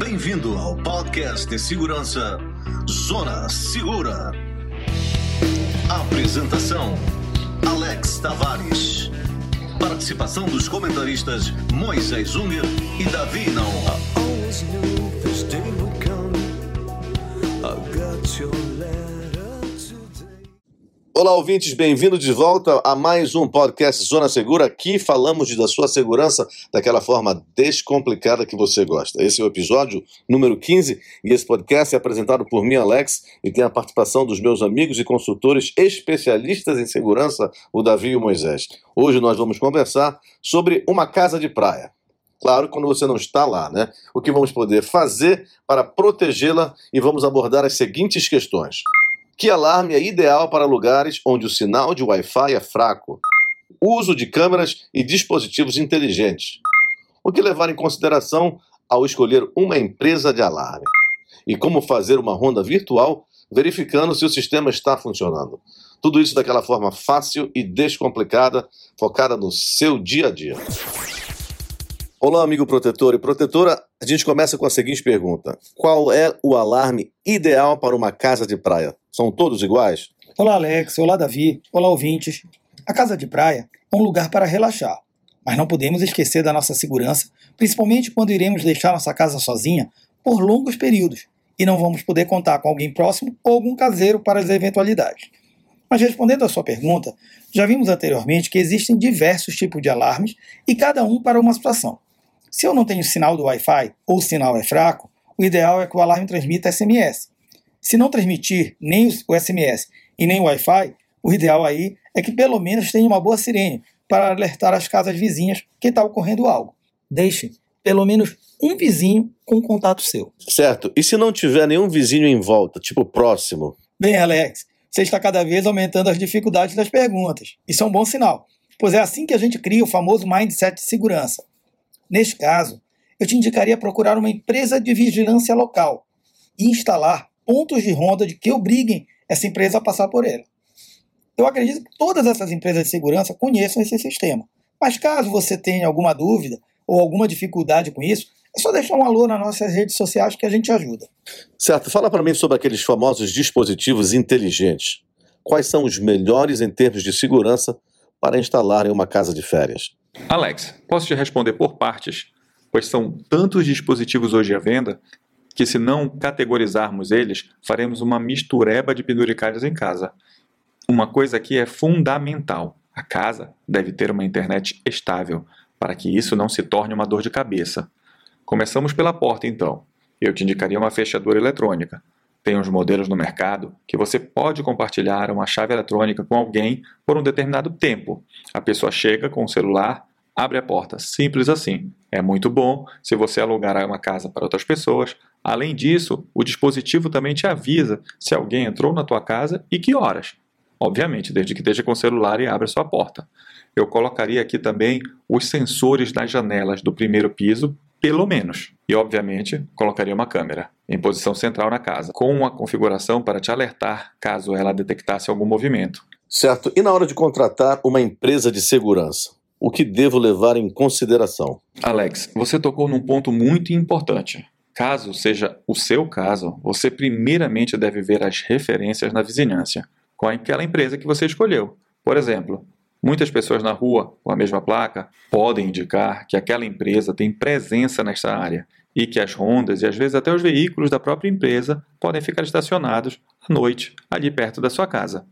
Bem-vindo ao podcast de segurança Zona Segura. Apresentação: Alex Tavares. Participação dos comentaristas Moisés Unger e Davi Naon. Olá, ouvintes, bem-vindo de volta a mais um podcast Zona Segura. Aqui falamos da sua segurança daquela forma descomplicada que você gosta. Esse é o episódio número 15 e esse podcast é apresentado por mim, Alex, e tem a participação dos meus amigos e consultores especialistas em segurança, o Davi e o Moisés. Hoje nós vamos conversar sobre uma casa de praia. Claro, quando você não está lá, né? O que vamos poder fazer para protegê-la e vamos abordar as seguintes questões. Que alarme é ideal para lugares onde o sinal de Wi-Fi é fraco? Uso de câmeras e dispositivos inteligentes. O que levar em consideração ao escolher uma empresa de alarme? E como fazer uma ronda virtual verificando se o sistema está funcionando? Tudo isso daquela forma fácil e descomplicada, focada no seu dia a dia. Olá, amigo protetor e protetora. A gente começa com a seguinte pergunta: Qual é o alarme ideal para uma casa de praia? São todos iguais? Olá, Alex. Olá, Davi. Olá, ouvintes. A casa de praia é um lugar para relaxar, mas não podemos esquecer da nossa segurança, principalmente quando iremos deixar nossa casa sozinha por longos períodos e não vamos poder contar com alguém próximo ou algum caseiro para as eventualidades. Mas respondendo à sua pergunta, já vimos anteriormente que existem diversos tipos de alarmes e cada um para uma situação. Se eu não tenho sinal do Wi-Fi ou o sinal é fraco, o ideal é que o alarme transmita SMS. Se não transmitir nem o SMS e nem o Wi-Fi, o ideal aí é que pelo menos tenha uma boa sirene para alertar as casas vizinhas que está ocorrendo algo. Deixe pelo menos um vizinho com contato seu. Certo. E se não tiver nenhum vizinho em volta, tipo próximo? Bem, Alex, você está cada vez aumentando as dificuldades das perguntas. Isso é um bom sinal, pois é assim que a gente cria o famoso mindset de segurança. Neste caso, eu te indicaria procurar uma empresa de vigilância local e instalar pontos de ronda de que obriguem essa empresa a passar por ela. Eu acredito que todas essas empresas de segurança conheçam esse sistema. Mas caso você tenha alguma dúvida ou alguma dificuldade com isso, é só deixar um alô nas nossas redes sociais que a gente ajuda. Certo. Fala para mim sobre aqueles famosos dispositivos inteligentes. Quais são os melhores em termos de segurança para instalar em uma casa de férias? Alex, posso te responder por partes, pois são tantos dispositivos hoje à venda que, se não categorizarmos eles, faremos uma mistureba de penduricalhos em casa. Uma coisa aqui é fundamental: a casa deve ter uma internet estável, para que isso não se torne uma dor de cabeça. Começamos pela porta, então. Eu te indicaria uma fechadura eletrônica. Tem uns modelos no mercado que você pode compartilhar uma chave eletrônica com alguém por um determinado tempo. A pessoa chega com o celular, abre a porta, simples assim. É muito bom se você alugar uma casa para outras pessoas. Além disso, o dispositivo também te avisa se alguém entrou na tua casa e que horas. Obviamente, desde que esteja com o celular e abra sua porta. Eu colocaria aqui também os sensores nas janelas do primeiro piso, pelo menos. E, obviamente, colocaria uma câmera em posição central na casa, com uma configuração para te alertar caso ela detectasse algum movimento. Certo. E na hora de contratar uma empresa de segurança? O que devo levar em consideração? Alex, você tocou num ponto muito importante. Caso seja o seu caso, você primeiramente deve ver as referências na vizinhança com aquela empresa que você escolheu. Por exemplo, muitas pessoas na rua com a mesma placa podem indicar que aquela empresa tem presença nessa área e que as rondas e às vezes até os veículos da própria empresa podem ficar estacionados à noite ali perto da sua casa.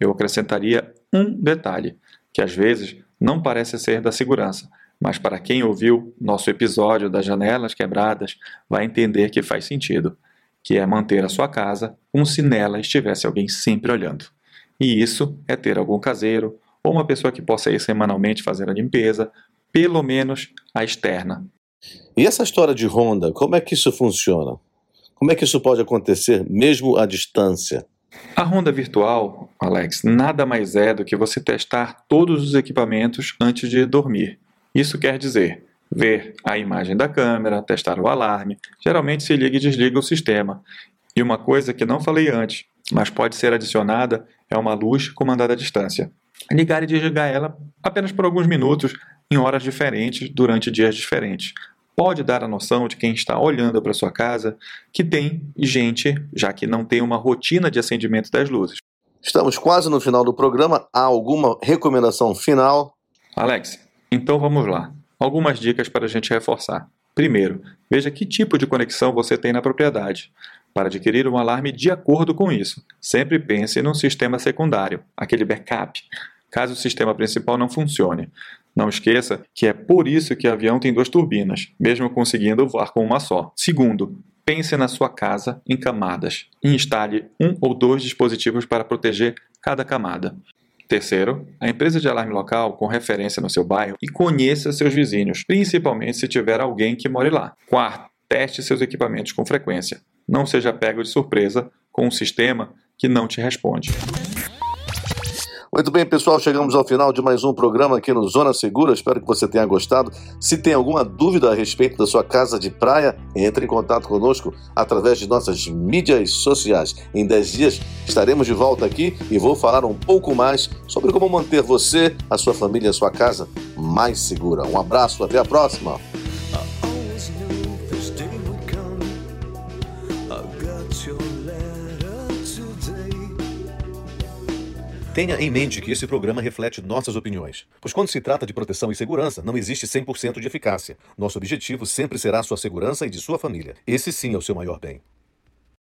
Eu acrescentaria um detalhe, que às vezes não parece ser da segurança, mas para quem ouviu nosso episódio das janelas quebradas vai entender que faz sentido, que é manter a sua casa como se nela estivesse alguém sempre olhando. E isso é ter algum caseiro ou uma pessoa que possa ir semanalmente fazer a limpeza, pelo menos a externa. E essa história de ronda, como é que isso funciona? Como é que isso pode acontecer mesmo à distância? A ronda virtual, Alex, nada mais é do que você testar todos os equipamentos antes de dormir. Isso quer dizer ver a imagem da câmera, testar o alarme, geralmente se liga e desliga o sistema. E uma coisa que não falei antes, mas pode ser adicionada, é uma luz comandada à distância. Ligar e desligar ela apenas por alguns minutos, em horas diferentes, durante dias diferentes. Pode dar a noção de quem está olhando para sua casa que tem gente, já que não tem uma rotina de acendimento das luzes. Estamos quase no final do programa. Há alguma recomendação final? Alex, então vamos lá. Algumas dicas para a gente reforçar. Primeiro, veja que tipo de conexão você tem na propriedade. Para adquirir um alarme de acordo com isso, sempre pense num sistema secundário, aquele backup, caso o sistema principal não funcione. Não esqueça que é por isso que o avião tem duas turbinas, mesmo conseguindo voar com uma só. Segundo, pense na sua casa em camadas e instale um ou dois dispositivos para proteger cada camada. Terceiro, a empresa de alarme local com referência no seu bairro e conheça seus vizinhos, principalmente se tiver alguém que more lá. Quarto, teste seus equipamentos com frequência. Não seja pego de surpresa com um sistema que não te responde. Muito bem, pessoal, chegamos ao final de mais um programa aqui no Zona Segura. Espero que você tenha gostado. Se tem alguma dúvida a respeito da sua casa de praia, entre em contato conosco através de nossas mídias sociais. Em 10 dias estaremos de volta aqui e vou falar um pouco mais sobre como manter você, a sua família e a sua casa mais segura. Um abraço, até a próxima. Tenha em mente que esse programa reflete nossas opiniões, pois quando se trata de proteção e segurança, não existe 100% de eficácia. Nosso objetivo sempre será sua segurança e de sua família. Esse sim é o seu maior bem.